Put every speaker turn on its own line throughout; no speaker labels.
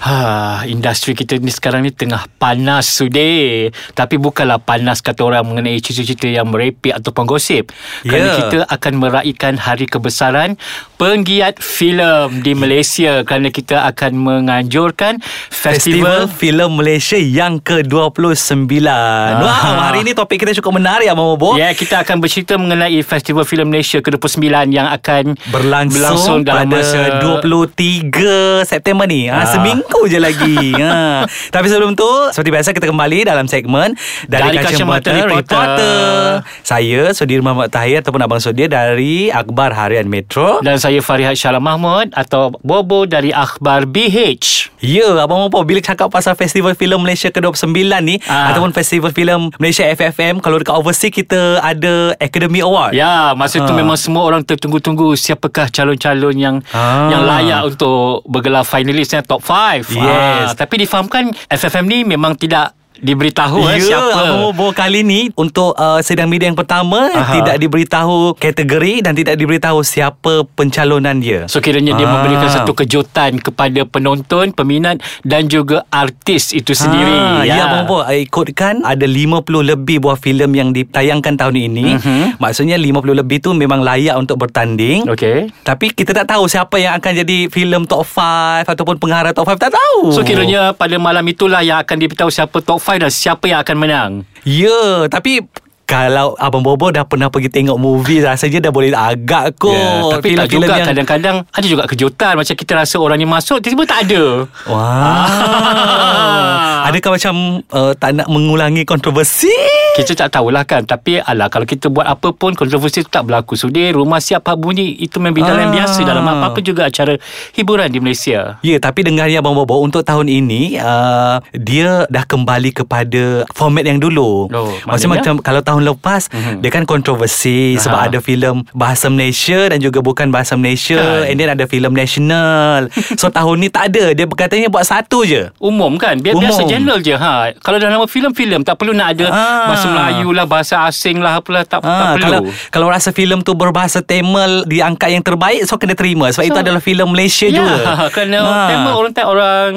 Ha, industri kita ni sekarang ni tengah panas sudah. Tapi bukanlah panas kata orang mengenai cerita-cerita yang merepek ataupun gosip. Kerana
Ya.
kita akan meraihkan hari kebesaran penggiat filem di Malaysia kerana kita akan menganjurkan
Festival
festival
Filem Malaysia yang ke-29. Wah, hari ini topik kita cukup menarik Abang Bobo.
Ya, yeah, kita akan bercerita mengenai Festival Filem Malaysia ke-29 yang akan
Berlangsung,
berlangsung dalam
pada
masa
23 September ni. Ha,
Ah.
seminggu je lagi. ha. Tapi sebelum tu, seperti biasa kita kembali dalam segmen dari,
Dari Kacamata Reporter.
Saya Sudirman Muhammad Tahir ataupun Abang Sudir dari Akhbar Harian Metro.
dan saya Farihat Syalam Mahmud atau Bobo dari Akhbar BH.
Ya, Abang Bobo bila cakap pasal Festival Filem Malaysia ke-29 ni
Ah.
ataupun Festival Filem Malaysia FFM, kalau dekat overseas kita ada Academy Award.
Ya, masa tu
Ah.
memang semua orang tertunggu-tunggu siapakah calon-calon yang
Ah.
yang layak untuk bergelar finalistnya top 5.
Yes.
tapi difahamkan FFM ni memang tidak diberitahu eh,
ya,
siapa.
Bobo kali ni untuk uh, sidang media yang pertama
Aha.
tidak diberitahu kategori dan tidak diberitahu siapa pencalonan dia.
So kiranya dia
Ah.
memberikan satu kejutan kepada penonton, peminat dan juga artis itu sendiri.
Ah, ya, Abang Bobo uh, ikutkan ada 50 lebih buah filem yang ditayangkan tahun ini.
Mhm.
Maksudnya 50 lebih tu memang layak untuk bertanding.
Okey.
Tapi kita tak tahu siapa yang akan jadi filem top 5 ataupun pengarah top 5 tak tahu.
So kiranya pada malam itulah yang akan diberitahu siapa top 5 dan siapa yang akan menang.
Ya, tapi kalau Abang Bobo dah pernah pergi tengok movie rasanya dah boleh agak kot.
Ya, tapi tak juga
yang-
kadang-kadang ada juga kejutan macam kita rasa orang ni masuk tiba-tiba tak ada.
Wah. Adakah macam uh, tak nak mengulangi kontroversi?
Kita tak tahulah kan Tapi alah Kalau kita buat apa pun Kontroversi tu tak berlaku Sudir Rumah siap hak bunyi Itu memang bidang yang
Ah.
biasa Dalam apa-apa juga acara Hiburan di Malaysia
Ya, tapi dengarnya Abang Bobo untuk tahun ini uh, dia dah kembali kepada format yang dulu.
Oh,
Maksudnya macam kalau tahun lepas
Mhm.
dia kan kontroversi
Aha.
sebab ada filem bahasa Malaysia dan juga bukan bahasa Malaysia
Kan.
and then ada filem national. so tahun ni tak ada. Dia katanya buat satu je.
Umum kan Biar
Umum.
biasa general je ha. Kalau dah nama filem-filem Tak perlu nak ada
Ah.
Bahasa Melayu lah Bahasa asing lah Apalah Tak, tak
Ah,
perlu
kalau kalau rasa filem tu berbahasa Tamil diangkat yang terbaik so kena terima sebab
So-
itu adalah filem Malaysia
Ya,
juga.
kerana
Ah.
Tamil orang tak orang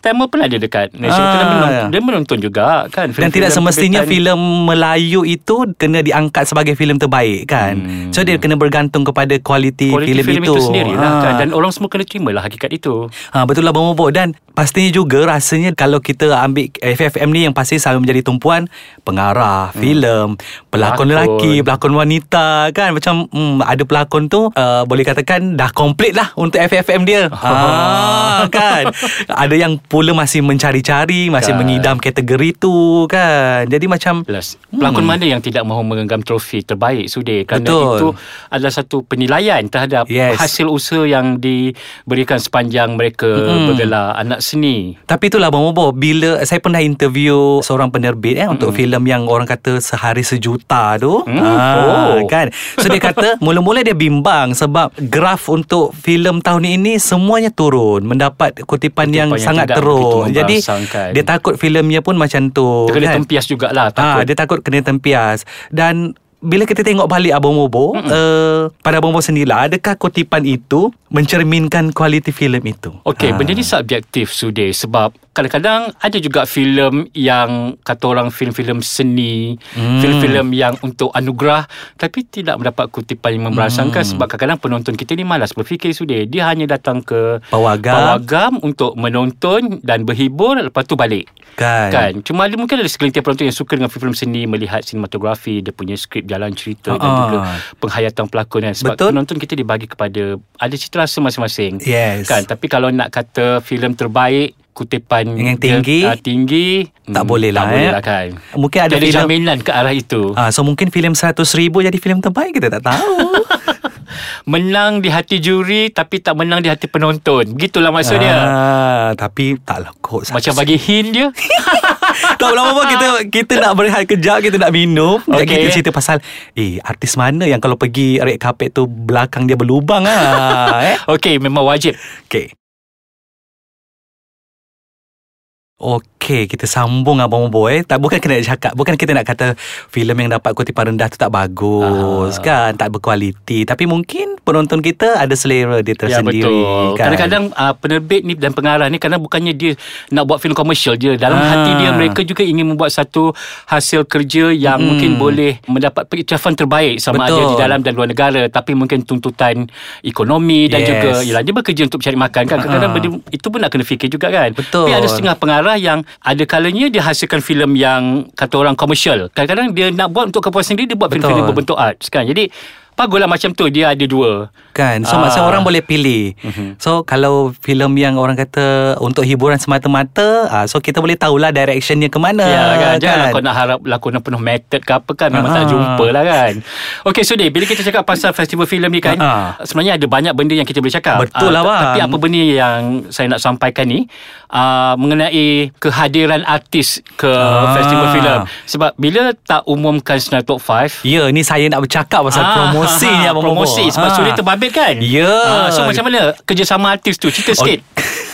Tamil pun ada dekat Malaysia. Menonton, dia menonton juga kan.
Dan tidak semestinya filem Melayu itu kena diangkat sebagai filem terbaik kan.
Hmm.
So dia kena bergantung kepada kualiti,
kualiti
filem
filem
itu.
itu, sendirilah
Ha.
kan. Dan orang semua kena terima lah hakikat itu.
Ha, betul lah Bang Bobo Dan pastinya juga rasanya Kalau kita ambil FFM ni Yang pasti selalu menjadi tumpuan Pengarah, hmm. filem Pelakon
Pelakon.
lelaki Pelakon wanita Kan macam hmm, Ada pelakon tu uh, Boleh katakan Dah komplit lah Untuk FFM dia ha, Kan Ada yang pula masih mencari-cari Masih
Kan.
mengidam kategori tu Kan Jadi macam
Plus, pelakon mana yang tidak mahu mengenggam trofi terbaik sudah kerana
Betul.
itu adalah satu penilaian terhadap
Yes.
hasil usaha yang diberikan sepanjang mereka
Mm-mm.
bergelar anak seni.
Tapi itulah Bang Bobo Bila saya pernah interview Seorang penerbit eh, Untuk
Mm.
filem yang orang kata Sehari sejuta tu
Mm.
Ah,
Oh.
kan So dia kata Mula-mula dia bimbang Sebab graf untuk filem tahun ini Semuanya turun Mendapat kutipan, yang,
yang
sangat teruk Jadi
memberangsangkan.
dia takut filmnya pun macam tu
Dia kena
kan?
tempias jugalah
Ah,
takut.
dia takut kena tempias dan bila kita tengok balik Abang Bobo uh, Pada Abang Bobo sendirilah Adakah kutipan itu Mencerminkan kualiti filem itu?
Okey, benda ni subjektif sudah sebab kadang-kadang ada juga filem yang kata orang filem-filem seni,
Hmm.
filem-filem yang untuk anugerah tapi tidak mendapat kutipan yang memberangsangkan
Hmm.
sebab kadang-kadang penonton kita ni malas berfikir sudah. Dia hanya datang ke
Pawagam.
pawagam untuk menonton dan berhibur lepas tu balik.
Kan,
Kan? Cuma ada mungkin ada segelintir penonton yang suka dengan filem seni, melihat sinematografi, dia punya skrip jalan cerita dan
Ah.
juga penghayatan pelakon kan. Sebab
Betul.
penonton kita dibagi kepada ada cita rasa masing-masing.
Yes.
Kan, tapi kalau nak kata filem terbaik kutipan
Yang
dia,
tinggi,
ah, tinggi
tak
hmm,
boleh lah,
tak boleh
eh.
lah kan.
Mungkin ada filem-
jaminan ke arah itu.
Ah, so mungkin filem 100 ribu jadi filem terbaik kita tak tahu.
Menang di hati juri tapi tak menang di hati penonton. Begitulah maksud dia.
Ah, tapi taklah kot.
Macam bagi hint dia.
tak lama apa kita kita nak berehat kejap kita nak minum okay. Kita cerita pasal eh artis mana yang kalau pergi red carpet tu belakang dia berlubang ah eh
Okey, memang wajib.
okey Okey, kita sambung Abang Bobo eh. Tak bukan kita nak cakap, bukan kita nak kata filem yang dapat kutipan rendah tu tak bagus kan, tak berkualiti. Tapi mungkin penonton kita ada selera dia
Ya
tersendiri
betul.
kan.
Kadang-kadang uh, penerbit ni dan pengarah ni kadang bukannya dia nak buat filem komersial je. Dalam
Ah.
hati dia mereka juga ingin membuat satu hasil kerja yang
Hmm.
mungkin boleh mendapat pengiktirafan terbaik sama ada
Betul.
di dalam dan luar negara tapi mungkin tuntutan ekonomi dan
Yes.
juga yalah dia bekerja untuk cari makan kan. Kadang-kadang
Ah.
benda itu pun nak kena fikir juga kan.
Betul.
Tapi ada setengah pengarah yang ada kalanya dia hasilkan filem yang kata orang komersial. Kadang-kadang dia nak buat untuk kepuasan diri dia buat filem-filem berbentuk arts kan. Jadi baguslah macam tu dia ada dua.
Kan So
Ah.
maksudnya orang boleh pilih
Mhm.
So kalau filem yang orang kata Untuk hiburan semata-mata ah, So kita boleh tahulah Directionnya ke mana
Ya kan Janganlah kau nak harap Lakonan penuh method ke apa kan Memang
Ah.
tak jumpa lah kan Okay so Dave Bila kita cakap pasal festival filem ni kan
Ah.
Sebenarnya ada banyak benda Yang kita boleh cakap
Betul lah,
ta-
bang.
Tapi apa benda yang Saya nak sampaikan ni uh, Mengenai Kehadiran artis Ke
Ah.
festival filem Sebab bila tak umumkan Senar Top 5
Ya ni saya nak bercakap Pasal promosi ni Abang Bobo.
Promosi Sebab
Ah.
sudah terbabit kan
Ya.
Ah, So macam mana Kerjasama artis tu Cerita sikit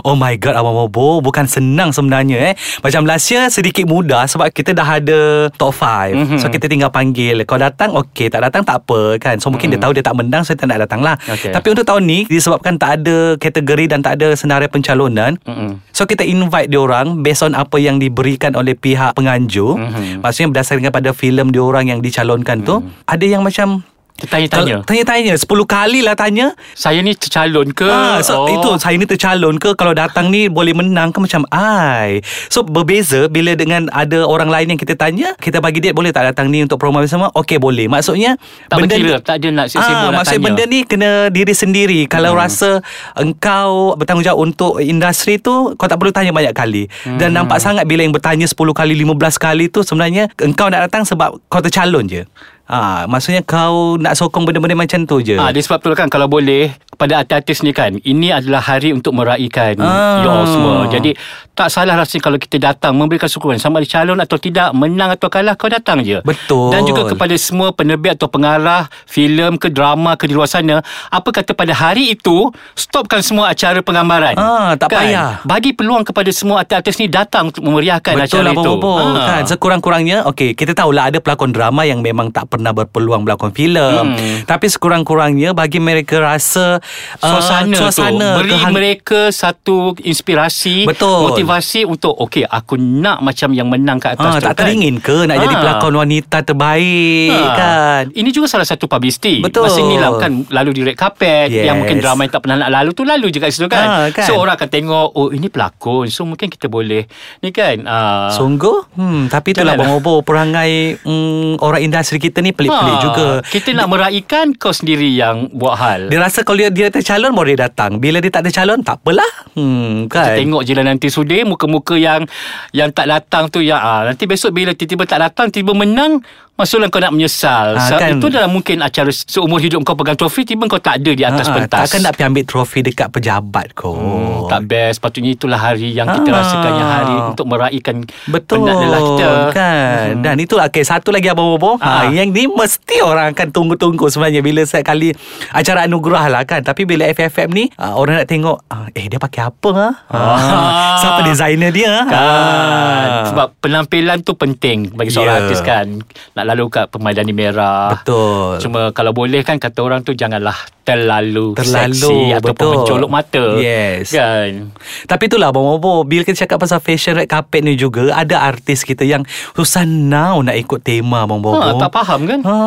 Oh my god Abang Bobo Bukan senang sebenarnya eh Macam last year Sedikit mudah Sebab kita dah ada Top 5
Mhm.
So kita tinggal panggil Kau datang Okay tak datang tak apa kan So mungkin dia tahu Dia tak menang So dia tak nak datang lah
Mhm. Okay.
Tapi untuk tahun ni Disebabkan tak ada Kategori dan tak ada Senarai pencalonan
Mm-mm.
So kita invite diorang Based on apa yang diberikan Oleh pihak penganjur
Mhm.
Maksudnya berdasarkan pada filem diorang Yang dicalonkan tu Ada yang macam
Tanya-tanya
Tanya-tanya 10 kali lah tanya
Saya ni tercalon ke
Ah, so oh. itu saya ni tercalon ke kalau datang ni boleh menang ke macam ai. So berbeza bila dengan ada orang lain yang kita tanya, kita bagi dia boleh tak datang ni untuk promo bersama? Okey boleh. Maksudnya
Tak
benda
berkira
ni,
Tak ada nak sibuk
Ah,
nak
maksud
tanya
benda ni kena diri sendiri. Kalau hmm. rasa engkau bertanggungjawab untuk industri tu, kau tak perlu tanya banyak kali. Hmm. Dan nampak sangat bila yang bertanya 10 kali, 15 kali tu sebenarnya engkau nak datang sebab kau tercalon je. Ah, maksudnya kau nak sokong benda-benda macam tu je.
Ah, dia sebab tu lah kan kalau boleh kepada artis-artis ni kan ini adalah hari untuk meraihkan
Ah.
you all semua. Jadi tak salah rasanya kalau kita datang memberikan sokongan sama ada calon atau tidak, menang atau kalah kau datang je.
Betul.
Dan juga kepada semua penerbit atau pengarah filem ke drama ke di luar sana, apa kata pada hari itu stopkan semua acara penggambaran.
Ah, tak payah.
Bagi peluang kepada semua artis-artis ni datang untuk memeriahkan
Betul
acara
lah
itu.
Bobo
Ah.
kan Sekurang-kurangnya Okay kita tahulah Ada pelakon drama Yang memang tak pernah Berpeluang berlakon filem
Hmm.
Tapi sekurang-kurangnya Bagi mereka rasa
suasana,
uh, suasana
tu beri
kehang-
mereka satu inspirasi
Betul.
motivasi untuk okey aku nak macam yang menang kat atas
Ah,
tu
tak
kan
teringin ke nak jadi
Ah.
pelakon wanita terbaik
Ha.
kan?
Ini juga salah satu publicity
Betul.
Masa ni lah kan Lalu di red carpet
Yes.
Yang mungkin drama yang tak pernah nak lalu tu Lalu je kat situ kan,
Ha, kan?
So orang akan tengok Oh ini pelakon So mungkin kita boleh Ni kan uh,
Sungguh? Hmm, tapi itulah. Bang Bobo perangai mm, orang industri kita ni pelik-pelik
ha,
juga.
Kita nak meraihkan Kau sendiri yang buat hal
Dia rasa kalau dia, dia tercalon baru dia datang. Bila dia tak ada calon, tak apalah. Hmm,
Kita
kan?
tengok je lah nanti sudah Muka-muka yang Yang tak datang tu yang ah, Nanti besok bila tiba-tiba tak datang Tiba menang Maksudnya kau nak menyesal so,
kan.
Itu dalam mungkin acara Seumur hidup kau pegang trofi Tiba kau tak ada di atas
Ah,
pentas
Takkan nak pergi ambil trofi dekat pejabat kau.
Hmm, tak best Patutnya itulah hari Yang kita
Ah.
rasakan Yang hari Untuk meraihkan
Betul
Penat lelah kita
kan hmm. Dan itulah okay, Satu lagi Abang Bobo
Ah.
ha, Yang ni mesti orang akan tunggu-tunggu Sebenarnya Bila setiap kali Acara anugerah lah kan Tapi bila FFM ni uh, Orang nak tengok uh, Eh dia pakai apa ha?
Ah.
Siapa designer dia
Kan
Ah.
Sebab penampilan tu penting Bagi seorang
Ya.
artis kan Nak lalu kat permaidani merah.
Betul.
Cuma kalau boleh kan Kata orang tu Janganlah terlalu,
Terlalu,
seksi Ataupun
betul.
mencolok mata
Yes.
Kan
Tapi itulah Abang Bobo Bila kita cakap pasal fashion red carpet ni juga Ada artis kita yang Susah now nak ikut tema Abang Bobo
ha, Tak faham kan
Ha.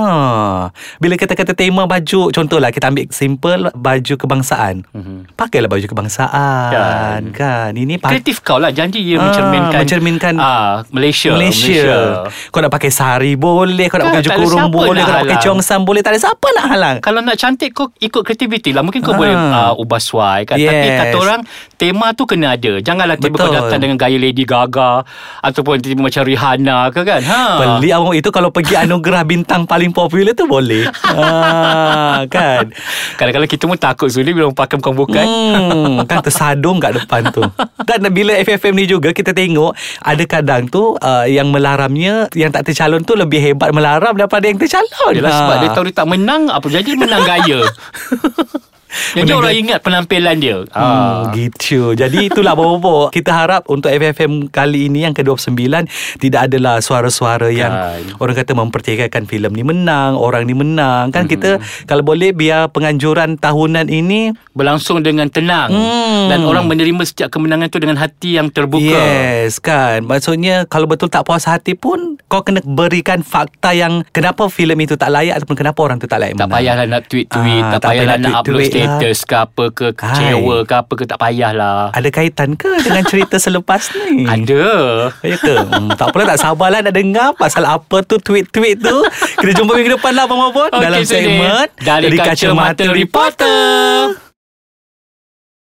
Bila kita kata tema baju Contohlah kita ambil simple Baju kebangsaan
Mhm.
Pakailah baju kebangsaan
Kan.
Kan, Ini
Kreatif kau lah Janji ia
Ah,
mencerminkan
mencerminkan
ah, Malaysia,
Malaysia. Kau nak pakai sari boleh Kau nak
Kan,
pakai
tak
baju
ada
kurung
siapa
boleh Kau nak pakai
halang.
congsan boleh Tak ada siapa nak halang
Kalau nak cantik Kau ikut kreativiti lah Mungkin kau
Ah.
boleh uh, Ubah suai kan Tapi
Yes.
kata orang Tema tu kena ada Janganlah tiba kau datang Dengan gaya Lady Gaga Ataupun tiba macam Rihanna ke kan ha.
Pelik abang itu kalau pergi anugerah bintang paling popular tu boleh. ha, kan?
Kadang-kadang kita pun takut Zuli Bila pakai pembukaan
Hmm, kan tersadung kat depan tu. Dan bila FFM ni juga kita tengok ada kadang tu uh, yang melaramnya yang tak tercalon tu lebih hebat melaram daripada yang tercalon.
Yelah
Ha.
sebab dia tahu dia tak menang Apa jadi menang gaya フ
フフ。
Jadi orang ingat penampilan dia.
Hmm, gitu. Jadi itulah Bobo. Kita harap untuk FFM kali ini yang ke-29 tidak adalah suara-suara yang
Kan.
orang kata mempertikaikan filem ni menang, orang ni menang. Kan kita kalau boleh biar penganjuran tahunan ini
Berlangsung dengan tenang.
Hmm.
Dan orang menerima setiap kemenangan tu dengan hati yang terbuka.
Yes kan Maksudnya Kalau betul tak puas hati pun Kau kena berikan fakta yang Kenapa filem itu tak layak Ataupun kenapa orang tu tak layak
Tak
menang.
payahlah nak tweet-tweet
Ah,
Tak,
tak payah
payahlah
nak
upload
lah.
Status ke apa ke Kecewa ke apa ke Tak payahlah.
Ada kaitan ke Dengan cerita selepas ni?
Ada.
Ya ke? Hmm, tak apalah tak sabarlah nak dengar pasal apa tu tweet-tweet tu. Kita jumpa minggu depan lah Abang Mabon
Okey,
dalam segmen
Dari Kacamata Reporter.